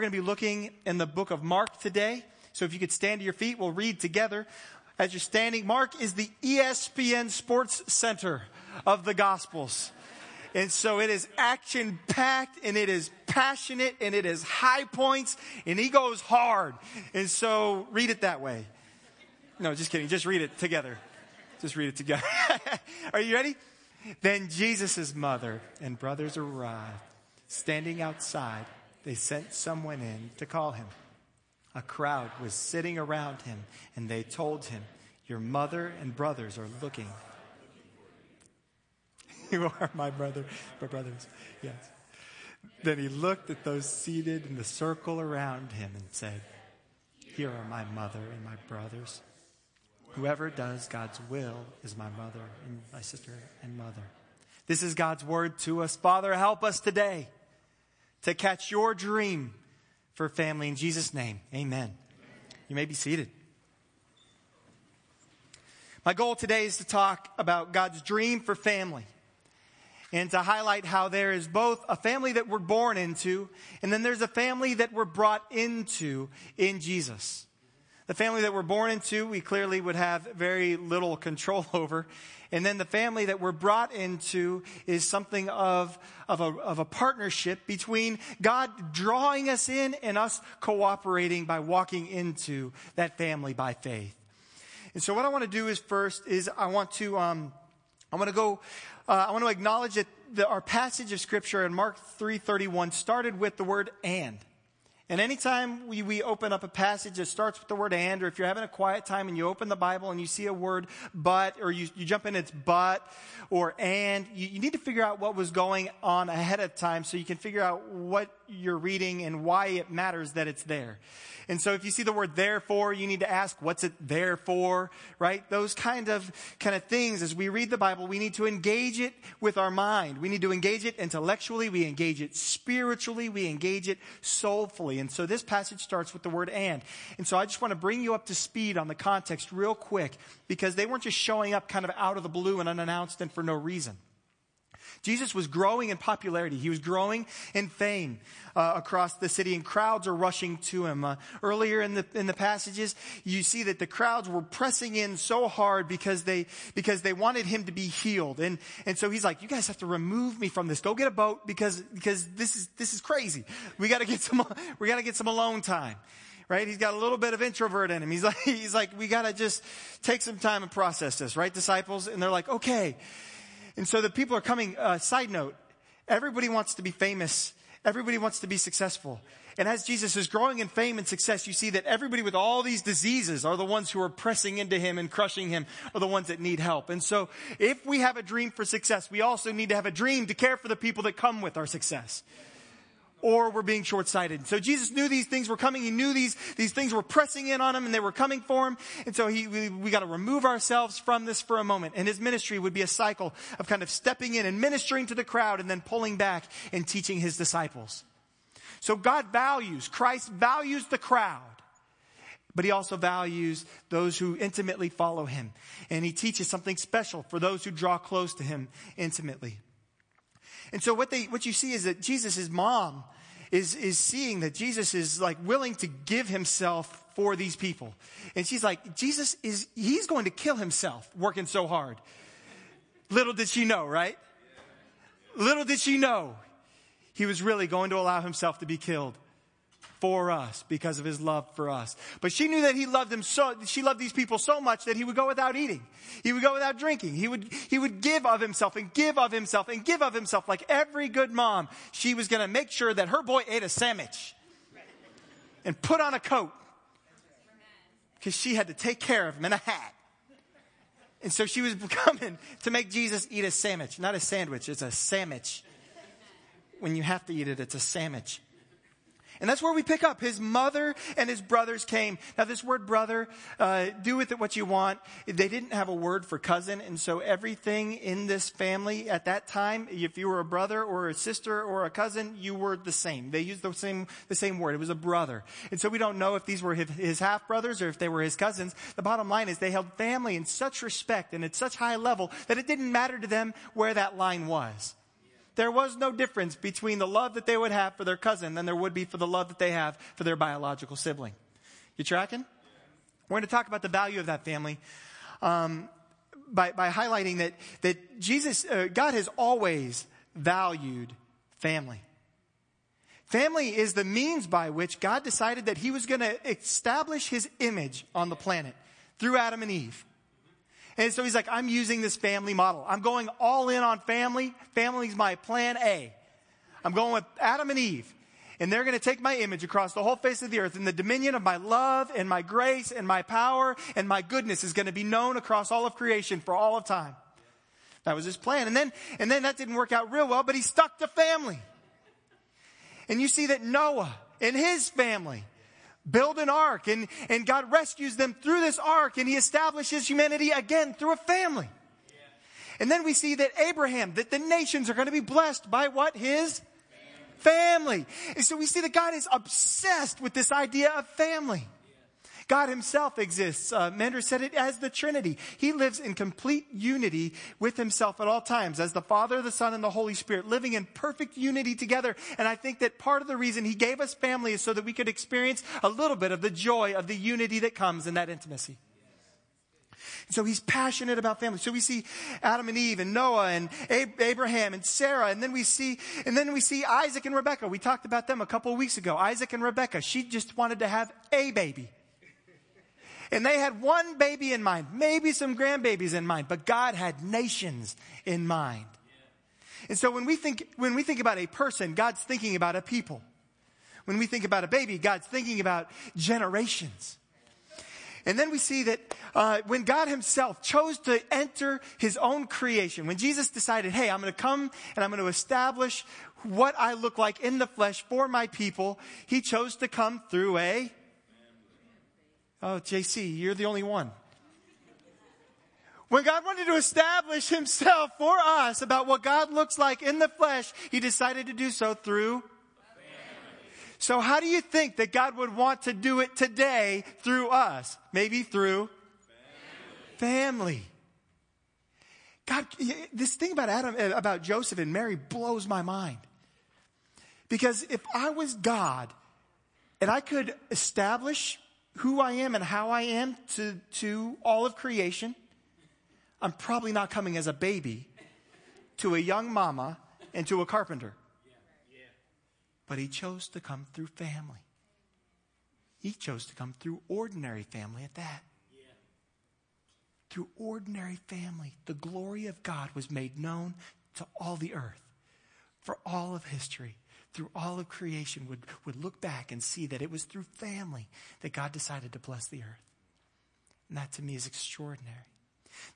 we're going to be looking in the book of Mark today. So if you could stand to your feet, we'll read together. As you're standing, Mark is the ESPN Sports Center of the Gospels. And so it is action packed and it is passionate and it is high points and he goes hard. And so read it that way. No, just kidding. Just read it together. Just read it together. Are you ready? Then Jesus' mother and brothers arrived. Standing outside, they sent someone in to call him. A crowd was sitting around him and they told him, Your mother and brothers are looking you are my brother, my brothers. Yes. Then he looked at those seated in the circle around him and said, Here are my mother and my brothers. Whoever does God's will is my mother and my sister and mother. This is God's word to us. Father, help us today to catch your dream for family in Jesus' name. Amen. You may be seated. My goal today is to talk about God's dream for family and to highlight how there is both a family that we're born into and then there's a family that we're brought into in Jesus. The family that we're born into, we clearly would have very little control over. And then the family that we're brought into is something of, of, a, of a partnership between God drawing us in and us cooperating by walking into that family by faith. And so what I want to do is first is I want to, um, I want to go uh, I want to acknowledge that the, our passage of scripture in Mark 3.31 started with the word and. And anytime we, we open up a passage that starts with the word and, or if you're having a quiet time and you open the Bible and you see a word but, or you, you jump in it's but, or and, you, you need to figure out what was going on ahead of time so you can figure out what you're reading and why it matters that it's there. And so if you see the word therefore, you need to ask, what's it there for? Right? Those kind of, kind of things. As we read the Bible, we need to engage it with our mind. We need to engage it intellectually. We engage it spiritually. We engage it soulfully. And so this passage starts with the word and. And so I just want to bring you up to speed on the context real quick because they weren't just showing up kind of out of the blue and unannounced and for no reason. Jesus was growing in popularity. He was growing in fame uh, across the city, and crowds are rushing to him. Uh, earlier in the in the passages, you see that the crowds were pressing in so hard because they because they wanted him to be healed, and and so he's like, "You guys have to remove me from this. Go get a boat because because this is this is crazy. We got to get some we got to get some alone time." right? He's got a little bit of introvert in him. He's like, he's like, we gotta just take some time and process this, right, disciples? And they're like, okay. And so the people are coming, uh, side note, everybody wants to be famous. Everybody wants to be successful. And as Jesus is growing in fame and success, you see that everybody with all these diseases are the ones who are pressing into him and crushing him are the ones that need help. And so if we have a dream for success, we also need to have a dream to care for the people that come with our success or we're being short-sighted. So Jesus knew these things were coming. He knew these, these things were pressing in on him and they were coming for him. And so he, we, we got to remove ourselves from this for a moment. And his ministry would be a cycle of kind of stepping in and ministering to the crowd and then pulling back and teaching his disciples. So God values, Christ values the crowd. But he also values those who intimately follow him. And he teaches something special for those who draw close to him intimately. And so what they, what you see is that Jesus' mom is, is seeing that Jesus is like willing to give himself for these people. And she's like, Jesus is, he's going to kill himself working so hard. Little did she know, right? Little did she know he was really going to allow himself to be killed for us because of his love for us. But she knew that he loved them so, she loved these people so much that he would go without eating. He would go without drinking. He would, he would give of himself and give of himself and give of himself like every good mom. She was going to make sure that her boy ate a sandwich and put on a coat because she had to take care of him in a hat. And so she was coming to make Jesus eat a sandwich, not a sandwich. It's a sandwich. When you have to eat it, it's a sandwich. And that's where we pick up. His mother and his brothers came. Now, this word brother, uh, do with it what you want. They didn't have a word for cousin, and so everything in this family at that time, if you were a brother or a sister or a cousin, you were the same. They used the same the same word. It was a brother. And so we don't know if these were his half brothers or if they were his cousins. The bottom line is they held family in such respect and at such high level that it didn't matter to them where that line was. There was no difference between the love that they would have for their cousin than there would be for the love that they have for their biological sibling. You tracking? We're going to talk about the value of that family um, by, by highlighting that, that Jesus, uh, God has always valued family. Family is the means by which God decided that He was going to establish His image on the planet through Adam and Eve. And so He's like, I'm using this family model. I'm going all in on family. Family's my plan A. I'm going with Adam and Eve. And they're going to take my image across the whole face of the earth, and the dominion of my love and my grace and my power and my goodness is going to be known across all of creation for all of time. That was his plan. And then, and then that didn't work out real well, but he stuck to family. And you see that Noah and his family build an ark and, and God rescues them through this ark and he establishes humanity again through a family. And then we see that Abraham, that the nations are going to be blessed by what? His family. And so we see that God is obsessed with this idea of family. God himself exists. Uh, Mander said it as the Trinity. He lives in complete unity with himself at all times as the Father, the Son, and the Holy Spirit, living in perfect unity together. And I think that part of the reason he gave us family is so that we could experience a little bit of the joy of the unity that comes in that intimacy. So he's passionate about family. So we see Adam and Eve and Noah and Abraham and Sarah. And then we see, and then we see Isaac and Rebecca. We talked about them a couple of weeks ago. Isaac and Rebecca. She just wanted to have a baby. And they had one baby in mind, maybe some grandbabies in mind, but God had nations in mind. And so when we think, when we think about a person, God's thinking about a people. When we think about a baby, God's thinking about generations. And then we see that uh, when God Himself chose to enter His own creation, when Jesus decided, hey, I'm going to come and I'm going to establish what I look like in the flesh for my people, He chose to come through a Oh, JC, you're the only one. When God wanted to establish himself for us about what God looks like in the flesh, he decided to do so through so how do you think that God would want to do it today through us? Maybe through family. family. God, this thing about Adam, uh, about Joseph and Mary blows my mind. Because if I was God and I could establish who I am and how I am to, to all of creation, I'm probably not coming as a baby to a young mama and to a carpenter. But he chose to come through family. He chose to come through ordinary family at that. Through ordinary family, the glory of God was made known to all the earth for all of history through all of creation would, would look back and see that it was through family that God decided to bless the earth. And that to me is extraordinary.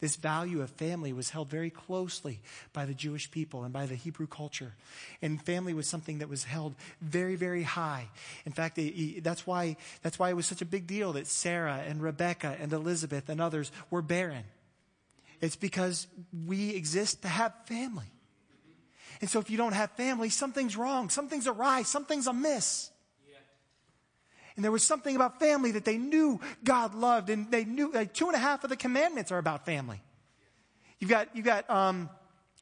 This value of family was held very closely by the Jewish people and by the Hebrew culture. And family was something that was held very, very high. In fact, that's why, that's why it was such a big deal that Sarah and Rebecca and Elizabeth and others were barren. It's because we exist to have family. And so if you don't have family, something's wrong, something's awry, something's amiss. And there was something about family that they knew God loved, and they knew like, two and a half of the commandments are about family. You've got, you've got, um,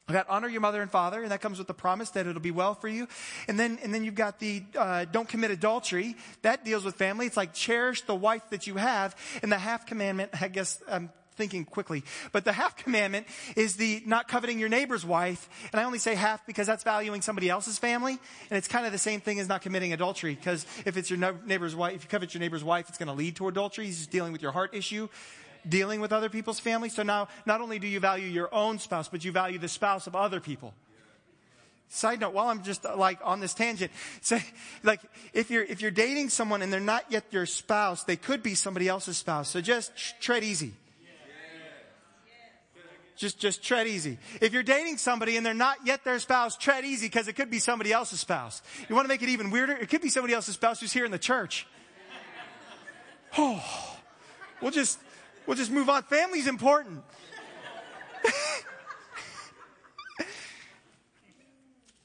You've got honor your mother and father, and that comes with the promise that it'll be well for you. And then, and then you've got the uh, don't commit adultery. That deals with family. It's like cherish the wife that you have. And the half commandment, I guess I'm thinking quickly. But the half commandment is the not coveting your neighbor's wife. And I only say half because that's valuing somebody else's family. And it's kind of the same thing as not committing adultery. Because if it's your neighbor's wife, if you covet your neighbor's wife, it's going to lead to adultery. He's just dealing with your heart issue dealing with other people's families. So now, not only do you value your own spouse, but you value the spouse of other people. Side note, while I'm just uh, like on this tangent, say, like, if you're, if you're dating someone and they're not yet your spouse, they could be somebody else's spouse. So just tread easy. Just, just tread easy. If you're dating somebody and they're not yet their spouse, tread easy because it could be somebody else's spouse. You want to make it even weirder? It could be somebody else's spouse who's here in the church. Oh, we'll just, we'll just move on. Family's important.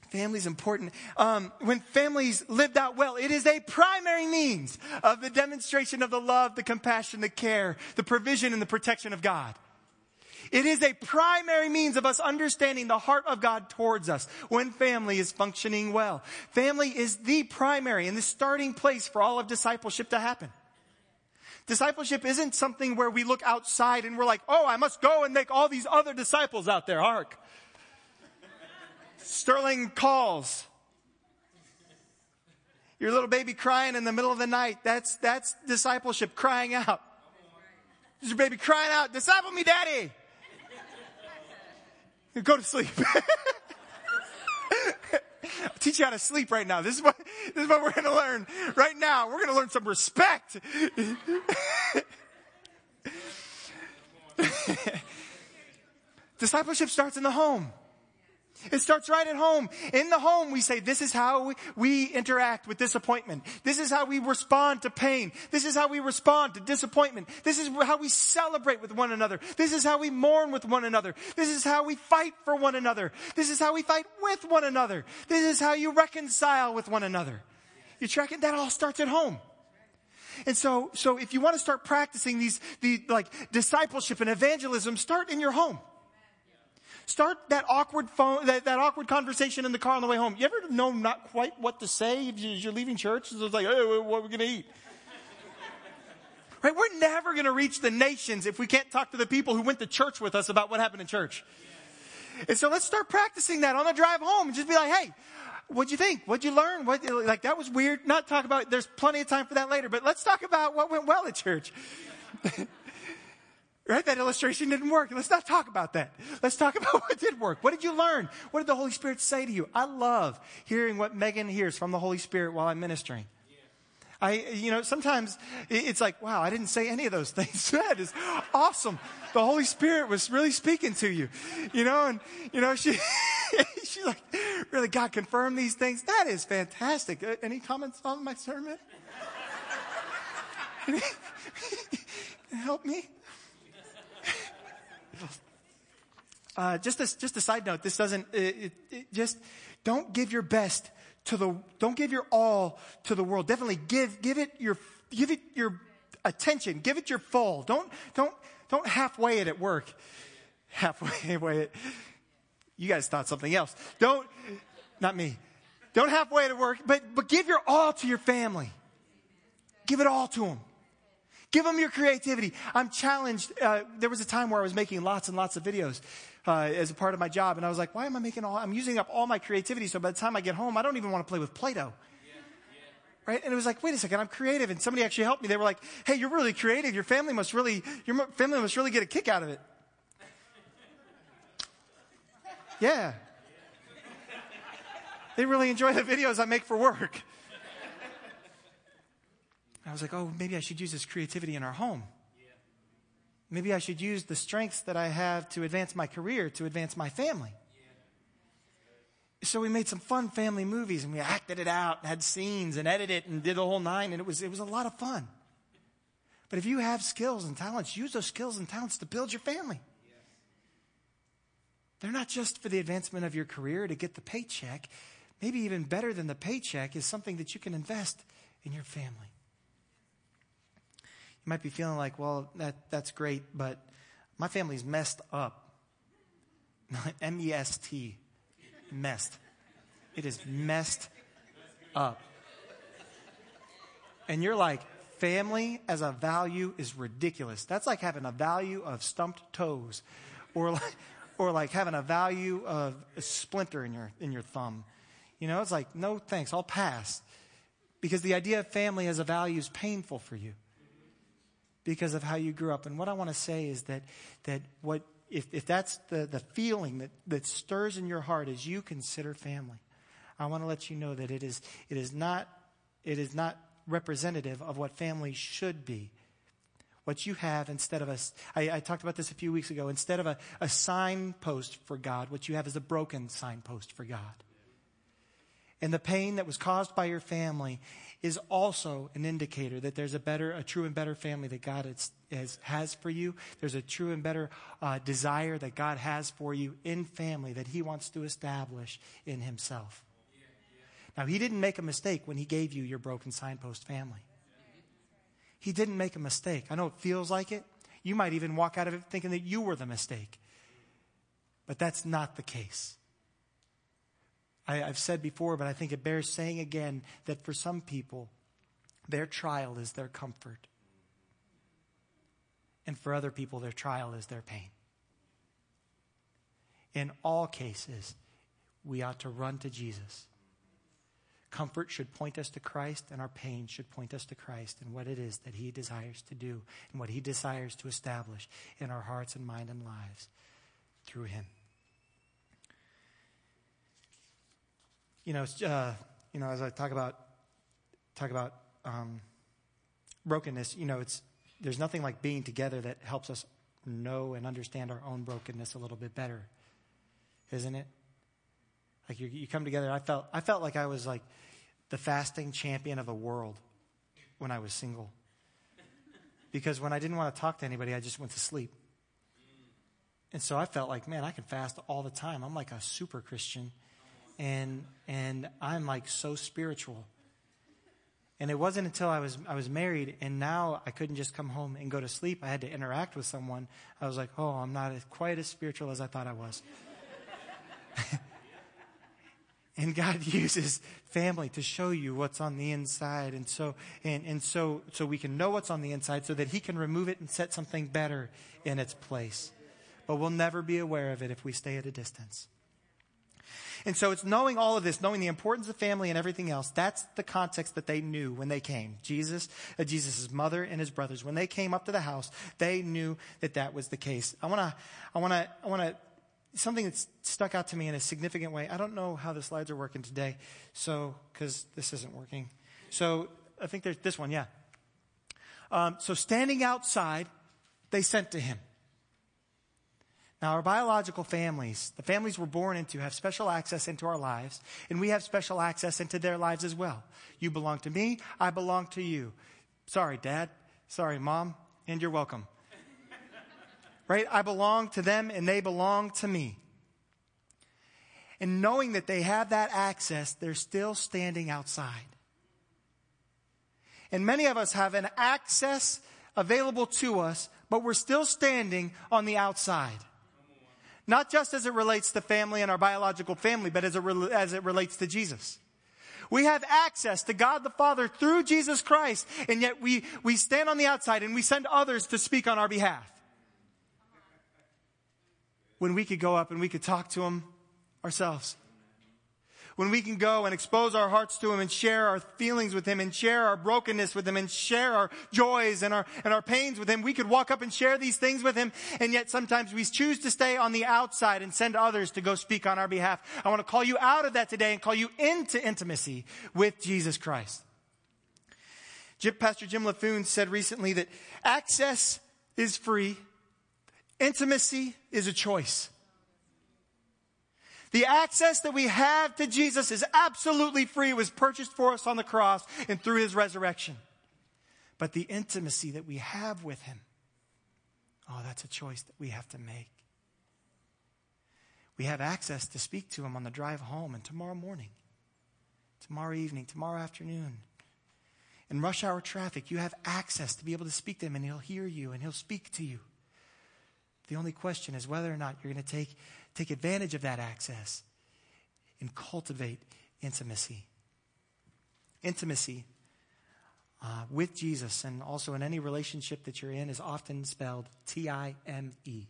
Family's important. Um, when families lived out well, it is a primary means of the demonstration of the love, the compassion, the care, the provision, and the protection of God. It is a primary means of us understanding the heart of God towards us when family is functioning well. Family is the primary and the starting place for all of discipleship to happen. Discipleship isn't something where we look outside and we're like, oh, I must go and make all these other disciples out there. Hark. Sterling calls. Your little baby crying in the middle of the night. That's, that's discipleship, crying out. Is your baby crying out, disciple me, daddy? Go to sleep. I'll teach you how to sleep right now. This is what, this is what we're going to learn right now. We're going to learn some respect. Discipleship starts in the home. It starts right at home. In the home, we say, this is how we, we, interact with disappointment. This is how we respond to pain. This is how we respond to disappointment. This is how we celebrate with one another. This is how we mourn with one another. This is how we fight for one another. This is how we fight with one another. This is how you reconcile with one another. You track it? That all starts at home. And so, so if you want to start practicing these, the like discipleship and evangelism, start in your home. Start that awkward phone, that, that awkward conversation in the car on the way home. You ever know not quite what to say as you're leaving church? It's like, hey, what are we going to eat? Right? We're never going to reach the nations if we can't talk to the people who went to church with us about what happened in church. And so let's start practicing that on the drive home and just be like, hey, what'd you think? What'd you learn? What, like, that was weird. Not talk about, there's plenty of time for that later, but let's talk about what went well at church. Right? That illustration didn't work. Let's not talk about that. Let's talk about what did work. What did you learn? What did the Holy Spirit say to you? I love hearing what Megan hears from the Holy Spirit while I'm ministering. I, you know, sometimes it's like, wow, I didn't say any of those things. that is awesome. The Holy Spirit was really speaking to you, you know, and, you know, she, she's like, really, God confirmed these things. That is fantastic. Uh, any comments on my sermon? Help me? Uh, just a, just a side note, this doesn't, it, it, just don't give your best to the, don't give your all to the world. Definitely give, give it your, give it your attention. Give it your full. Don't, don't, don't halfway it at work. Halfway it. You guys thought something else. Don't, not me. Don't halfway it at work, but, but give your all to your family. Give it all to them. Give them your creativity. I'm challenged. Uh, there was a time where I was making lots and lots of videos uh, as a part of my job, and I was like, "Why am I making all? I'm using up all my creativity. So by the time I get home, I don't even want to play with Play-Doh." Right? And it was like, wait a second, I'm creative. And somebody actually helped me. They were like, hey, you're really creative. Your family must really, your family must really get a kick out of it. Yeah. They really enjoy the videos I make for work. I was like, oh, maybe I should use this creativity in our home. Maybe I should use the strengths that I have to advance my career, to advance my family. So we made some fun family movies and we acted it out, and had scenes and edited it and did the whole nine, and it was, it was a lot of fun. But if you have skills and talents, use those skills and talents to build your family. They're not just for the advancement of your career to get the paycheck. Maybe even better than the paycheck is something that you can invest in your family. Might be feeling like, well, that, that's great, but my family's messed up. M E S T. Messed. It is messed up. And you're like, family as a value is ridiculous. That's like having a value of stumped toes or like, or like having a value of a splinter in your, in your thumb. You know, it's like, no thanks, I'll pass. Because the idea of family as a value is painful for you because of how you grew up. And what I want to say is that, that what, if, if that's the, the feeling that, that stirs in your heart as you consider family, I want to let you know that it is, it is not, it is not representative of what family should be. What you have instead of a, I, I talked about this a few weeks ago, instead of a, a signpost for God, what you have is a broken signpost for God. And the pain that was caused by your family is also an indicator that there's a better, a true and better family that God has, has, has for you. There's a true and better uh, desire that God has for you in family that He wants to establish in Himself. Now, He didn't make a mistake when He gave you your broken signpost family. He didn't make a mistake. I know it feels like it. You might even walk out of it thinking that you were the mistake. But that's not the case. I, have said before, but I think it bears saying again that for some people, their trial is their comfort. And for other people, their trial is their pain. In all cases, we ought to run to Jesus. Comfort should point us to Christ, and our pain should point us to Christ and what it is that He desires to do and what He desires to establish in our hearts and mind and lives through Him. You know, uh, you know, as I talk about talk about um, brokenness, you know, it's there's nothing like being together that helps us know and understand our own brokenness a little bit better, isn't it? Like you, you come together. I felt, I felt like I was like the fasting champion of the world when I was single. Because when I didn't want to talk to anybody, I just went to sleep. And so I felt like, man, I can fast all the time. I'm like a super Christian. And, and I'm like so spiritual. And it wasn't until I was, I was married and now I couldn't just come home and go to sleep. I had to interact with someone. I was like, oh, I'm not as, quite as spiritual as I thought I was. and God uses family to show you what's on the inside. And so, and, and so, so we can know what's on the inside so that He can remove it and set something better in its place. But we'll never be aware of it if we stay at a distance. And so it's knowing all of this, knowing the importance of family and everything else. That's the context that they knew when they came. Jesus, uh, Jesus' mother and his brothers, when they came up to the house, they knew that that was the case. I want to, I want to, I want to, something that stuck out to me in a significant way. I don't know how the slides are working today, so, because this isn't working. So I think there's this one, yeah. Um, so standing outside, they sent to him. Now, our biological families, the families we're born into, have special access into our lives, and we have special access into their lives as well. You belong to me, I belong to you. Sorry, Dad. Sorry, Mom, and you're welcome. right? I belong to them, and they belong to me. And knowing that they have that access, they're still standing outside. And many of us have an access available to us, but we're still standing on the outside. Not just as it relates to family and our biological family, but as it, re- as it relates to Jesus. We have access to God the Father through Jesus Christ, and yet we, we stand on the outside and we send others to speak on our behalf. When we could go up and we could talk to Him ourselves when we can go and expose our hearts to Him and share our feelings with Him and share our brokenness with Him and share our joys and our, and our pains with Him. We could walk up and share these things with Him. And yet sometimes we choose to stay on the outside and send others to go speak on our behalf. I want to call you out of that today and call you into intimacy with Jesus Christ. Pastor Jim Laffoon said recently that access is free. Intimacy is a choice. The access that we have to Jesus is absolutely free. It was purchased for us on the cross and through his resurrection. But the intimacy that we have with him, oh, that's a choice that we have to make. We have access to speak to him on the drive home and tomorrow morning, tomorrow evening, tomorrow afternoon. In rush hour traffic, you have access to be able to speak to him and he'll hear you and he'll speak to you. The only question is whether or not you're going to take take advantage of that access and cultivate intimacy. Intimacy uh, with Jesus and also in any relationship that you're in is often spelled T I M E.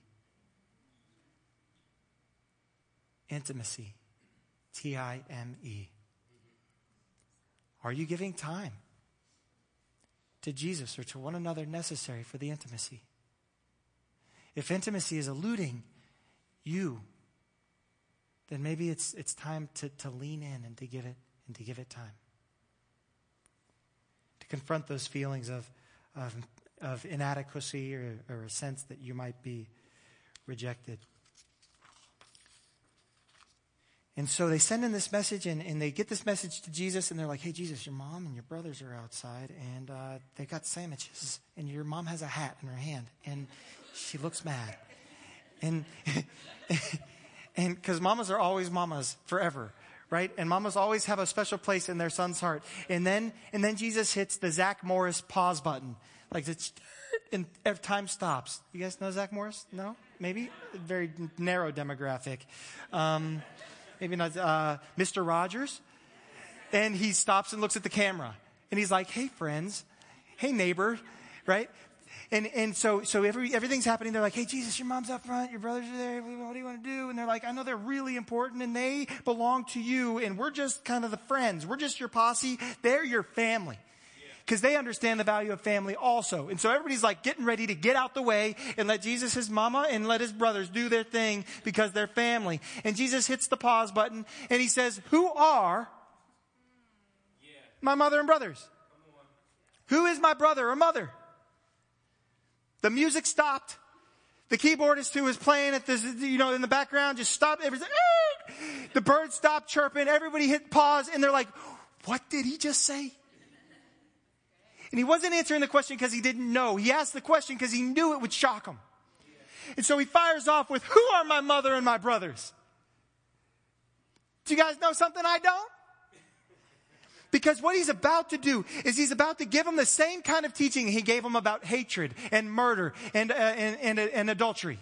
Intimacy. T I M E. Are you giving time to Jesus or to one another necessary for the intimacy? If intimacy is eluding you then maybe it's, it's time to, to lean in and to give it and to give it time. To confront those feelings of, of, of inadequacy or, or a sense that you might be rejected. And so they send in this message and, and they get this message to Jesus and they're like, hey, Jesus, your mom and your brothers are outside and uh, they got sandwiches and your mom has a hat in her hand and she looks mad. And And because mamas are always mamas forever, right? And mamas always have a special place in their son's heart. And then, and then Jesus hits the Zach Morris pause button. like it's, and time stops. You guys know Zach Morris? No? Maybe? Very narrow demographic. Um, maybe not, uh, Mr. Rogers. And he stops and looks at the camera. And he's like, hey, friends. Hey, neighbor. Right? And, and so, so every, everything's happening. They're like, hey, Jesus, your mom's up front. Your brothers are there. What do you want to do? And they're like, I know they're really important and they belong to you. And we're just kind of the friends. We're just your posse. They're your family. Because they understand the value of family also. And so everybody's like getting ready to get out the way and let Jesus, his mama, and let his brothers do their thing because they're family. And Jesus hits the pause button and he says, Who are my mother and brothers? Who is my brother or mother? The music stopped. The keyboardist who was playing at this, you know, in the background just stopped. Everything. Ah! The birds stopped chirping. Everybody hit pause and they're like, what did he just say? And he wasn't answering the question because he didn't know. He asked the question because he knew it would shock him. And so he fires off with, who are my mother and my brothers? Do you guys know something I don't? Because what he's about to do is he's about to give them the same kind of teaching he gave them about hatred and murder and, uh, and, and, and, adultery.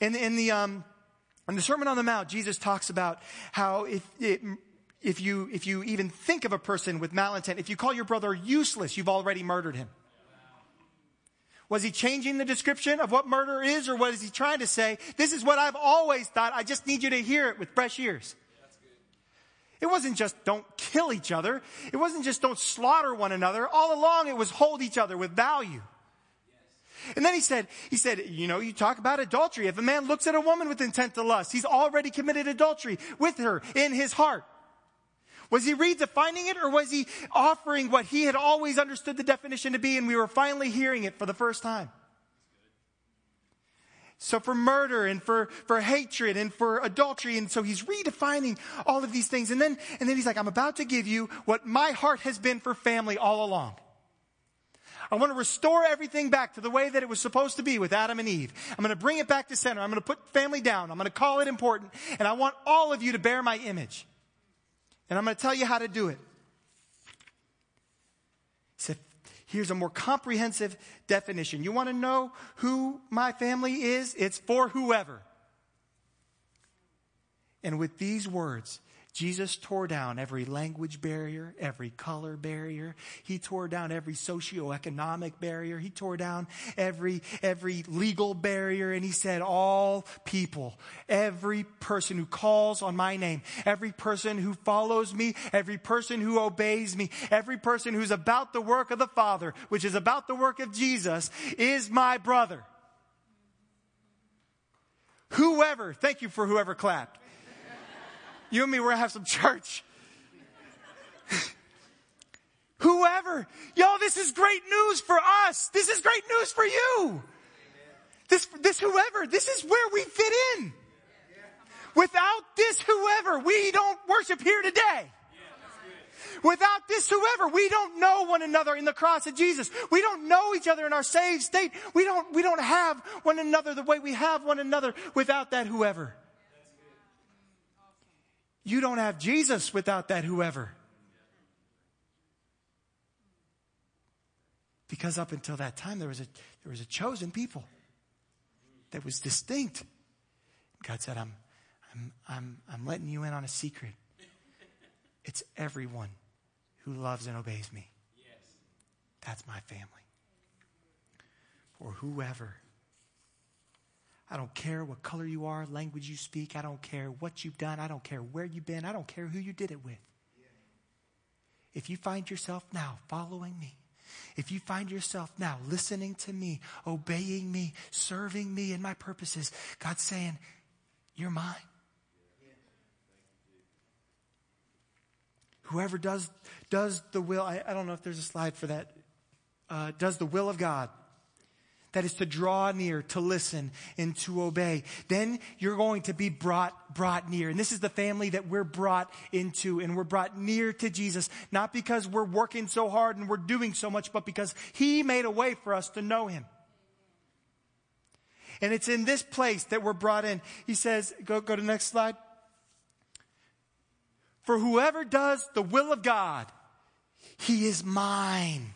In, in, the, um, in the Sermon on the Mount, Jesus talks about how if, it, if, you, if you even think of a person with malintent, if you call your brother useless, you've already murdered him. Was he changing the description of what murder is, or was he trying to say, this is what I've always thought, I just need you to hear it with fresh ears? It wasn't just don't kill each other. It wasn't just don't slaughter one another. All along it was hold each other with value. And then he said, he said, you know, you talk about adultery. If a man looks at a woman with intent to lust, he's already committed adultery with her in his heart. Was he redefining it or was he offering what he had always understood the definition to be and we were finally hearing it for the first time? So for murder and for, for hatred and for adultery. And so he's redefining all of these things. And then, and then he's like, I'm about to give you what my heart has been for family all along. I want to restore everything back to the way that it was supposed to be with Adam and Eve. I'm going to bring it back to center. I'm going to put family down. I'm going to call it important. And I want all of you to bear my image. And I'm going to tell you how to do it. He said, Here's a more comprehensive definition. You want to know who my family is? It's for whoever. And with these words, Jesus tore down every language barrier, every color barrier. He tore down every socioeconomic barrier. He tore down every, every legal barrier. And he said, all people, every person who calls on my name, every person who follows me, every person who obeys me, every person who's about the work of the Father, which is about the work of Jesus, is my brother. Whoever, thank you for whoever clapped. You and me, we're going to have some church. Whoever. Yo, this is great news for us. This is great news for you. This, this whoever, this is where we fit in. Without this whoever, we don't worship here today. Without this whoever, we don't know one another in the cross of Jesus. We don't know each other in our saved state. We don't, we don't have one another the way we have one another without that whoever. You don't have Jesus without that whoever. Because up until that time, there was a, there was a chosen people that was distinct. God said, I'm, I'm, I'm, I'm letting you in on a secret. It's everyone who loves and obeys me. Yes. That's my family. For whoever I don't care what color you are, language you speak. I don't care what you've done. I don't care where you've been. I don't care who you did it with. If you find yourself now following me, if you find yourself now listening to me, obeying me, serving me and my purposes, God's saying, You're mine. Whoever does, does the will, I, I, don't know if there's a slide for that, uh, does the will of God that is to draw near, to listen, and to obey. Then you're going to be brought, brought near. And this is the family that we're brought into, and we're brought near to Jesus, not because we're working so hard and we're doing so much, but because He made a way for us to know Him. And it's in this place that we're brought in. He says, go, go to the next slide. For whoever does the will of God, he is mine.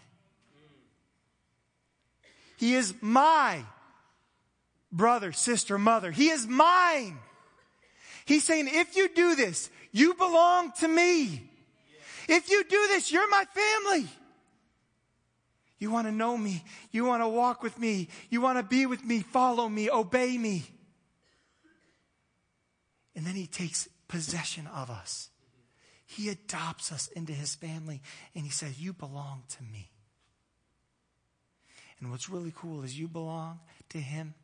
He is my brother, sister, mother. He is mine. He's saying, if you do this, you belong to me. If you do this, you're my family. You want to know me. You want to walk with me. You want to be with me, follow me, obey me. And then he takes possession of us. He adopts us into his family and he says, You belong to me. And what's really cool is you belong to him.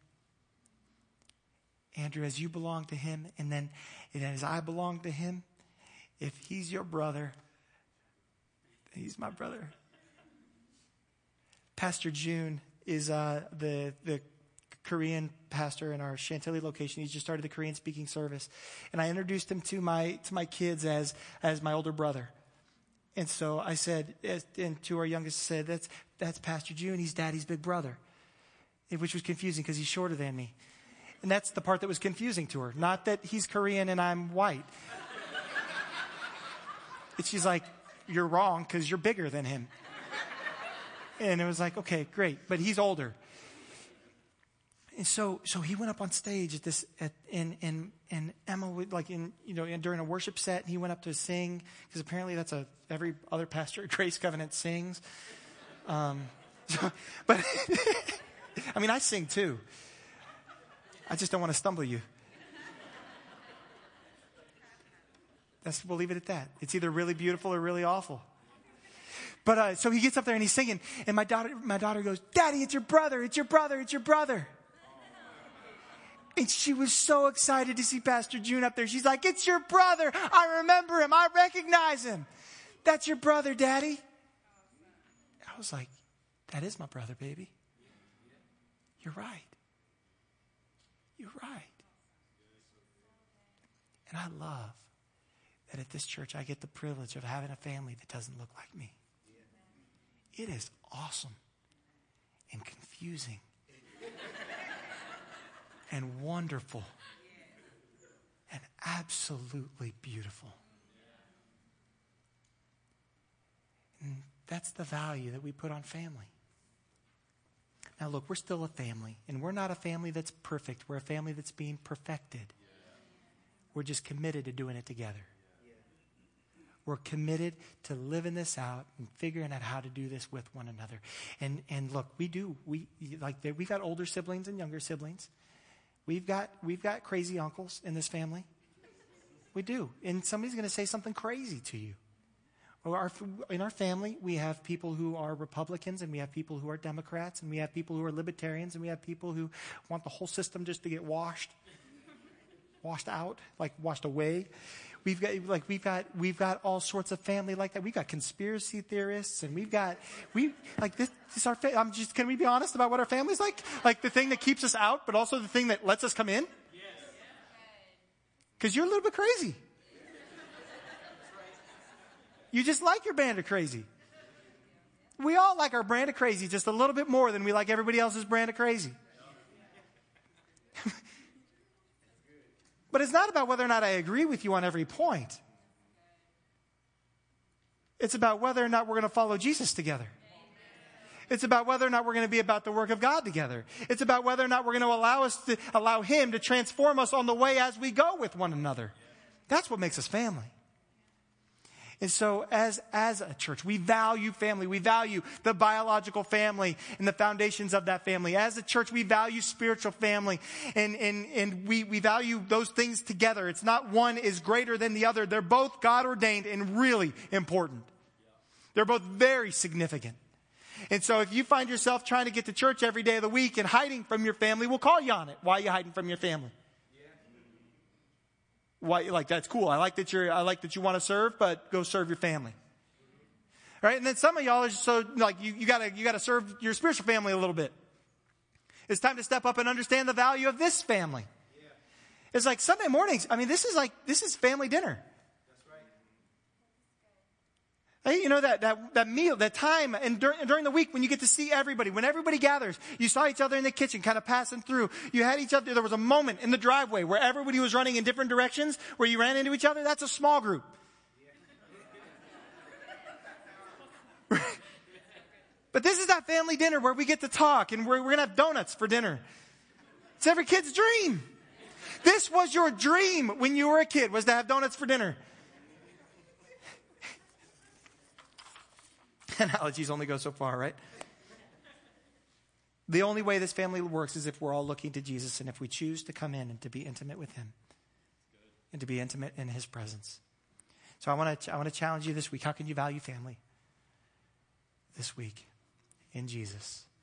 Andrew, as you belong to him, and then and as I belong to him, if he's your brother, he's my brother. Pastor June is uh, the, the Korean pastor in our Chantilly location. He's just started the Korean speaking service. And I introduced him to my, to my kids as, as my older brother. And so I said, and to our youngest, said, that's, that's Pastor June. He's daddy's big brother, which was confusing because he's shorter than me. And that's the part that was confusing to her. Not that he's Korean and I'm white. and she's like, you're wrong because you're bigger than him. And it was like, okay, great. But he's older. And so, so he went up on stage at this, at, and, and, and Emma would, like, in, you know, in, during a worship set, he went up to sing, because apparently that's a, every other pastor at Grace Covenant sings. Um, so, but, I mean, I sing too. I just don't want to stumble you. That's, we'll leave it at that. It's either really beautiful or really awful. But uh, so he gets up there and he's singing, and my daughter, my daughter goes, "Daddy, it's your brother! It's your brother! It's your brother!" And she was so excited to see Pastor June up there. She's like, It's your brother. I remember him. I recognize him. That's your brother, Daddy. I was like, That is my brother, baby. You're right. You're right. And I love that at this church I get the privilege of having a family that doesn't look like me. It is awesome and confusing and wonderful and absolutely beautiful. And that's the value that we put on family. Now, look, we're still a family, and we're not a family that's perfect. We're a family that's being perfected. We're just committed to doing it together. We're committed to living this out and figuring out how to do this with one another. And and look, we do. We like we've got older siblings and younger siblings. We've got, we've got crazy uncles in this family. We do. And somebody's going to say something crazy to you. Our, in our family, we have people who are Republicans and we have people who are Democrats and we have people who are Libertarians and we have people who want the whole system just to get washed, washed out, like washed away. We've got like we've got we've got all sorts of family like that. We've got conspiracy theorists, and we've got we like this. this our fa- I'm just can we be honest about what our family's like? Like the thing that keeps us out, but also the thing that lets us come in. Because you're a little bit crazy. You just like your band of crazy. We all like our brand of crazy just a little bit more than we like everybody else's brand of crazy. But it's not about whether or not I agree with you on every point. It's about whether or not we're going to follow Jesus together. It's about whether or not we're going to be about the work of God together. It's about whether or not we're going to allow us to allow Him to transform us on the way as we go with one another. That's what makes us family. And so as, as a church, we value family. We value the biological family and the foundations of that family. As a church, we value spiritual family and, and, and we, we value those things together. It's not one is greater than the other. They're both God ordained and really important. They're both very significant. And so if you find yourself trying to get to church every day of the week and hiding from your family, we'll call you on it. Why are you hiding from your family? Why, like, that's cool. I like that you're, I like that you want to serve, but go serve your family. Right? And then some of y'all are so, like, you, you gotta, you gotta serve your spiritual family a little bit. It's time to step up and understand the value of this family. It's like Sunday mornings. I mean, this is like, this is family dinner. Hey, you know that, that, that meal, that time, and dur- during the week when you get to see everybody, when everybody gathers, you saw each other in the kitchen kind of passing through. You had each other, there was a moment in the driveway where everybody was running in different directions, where you ran into each other. That's a small group. But this is that family dinner where we get to talk and we're, we're going to have donuts for dinner. It's every kid's dream. This was your dream when you were a kid, was to have donuts for dinner. Analogies only go so far, right? The only way this family works is if we're all looking to Jesus and if we choose to come in and to be intimate with Him and to be intimate in His presence. So I want to I want to challenge you this week. How can you value family this week in Jesus?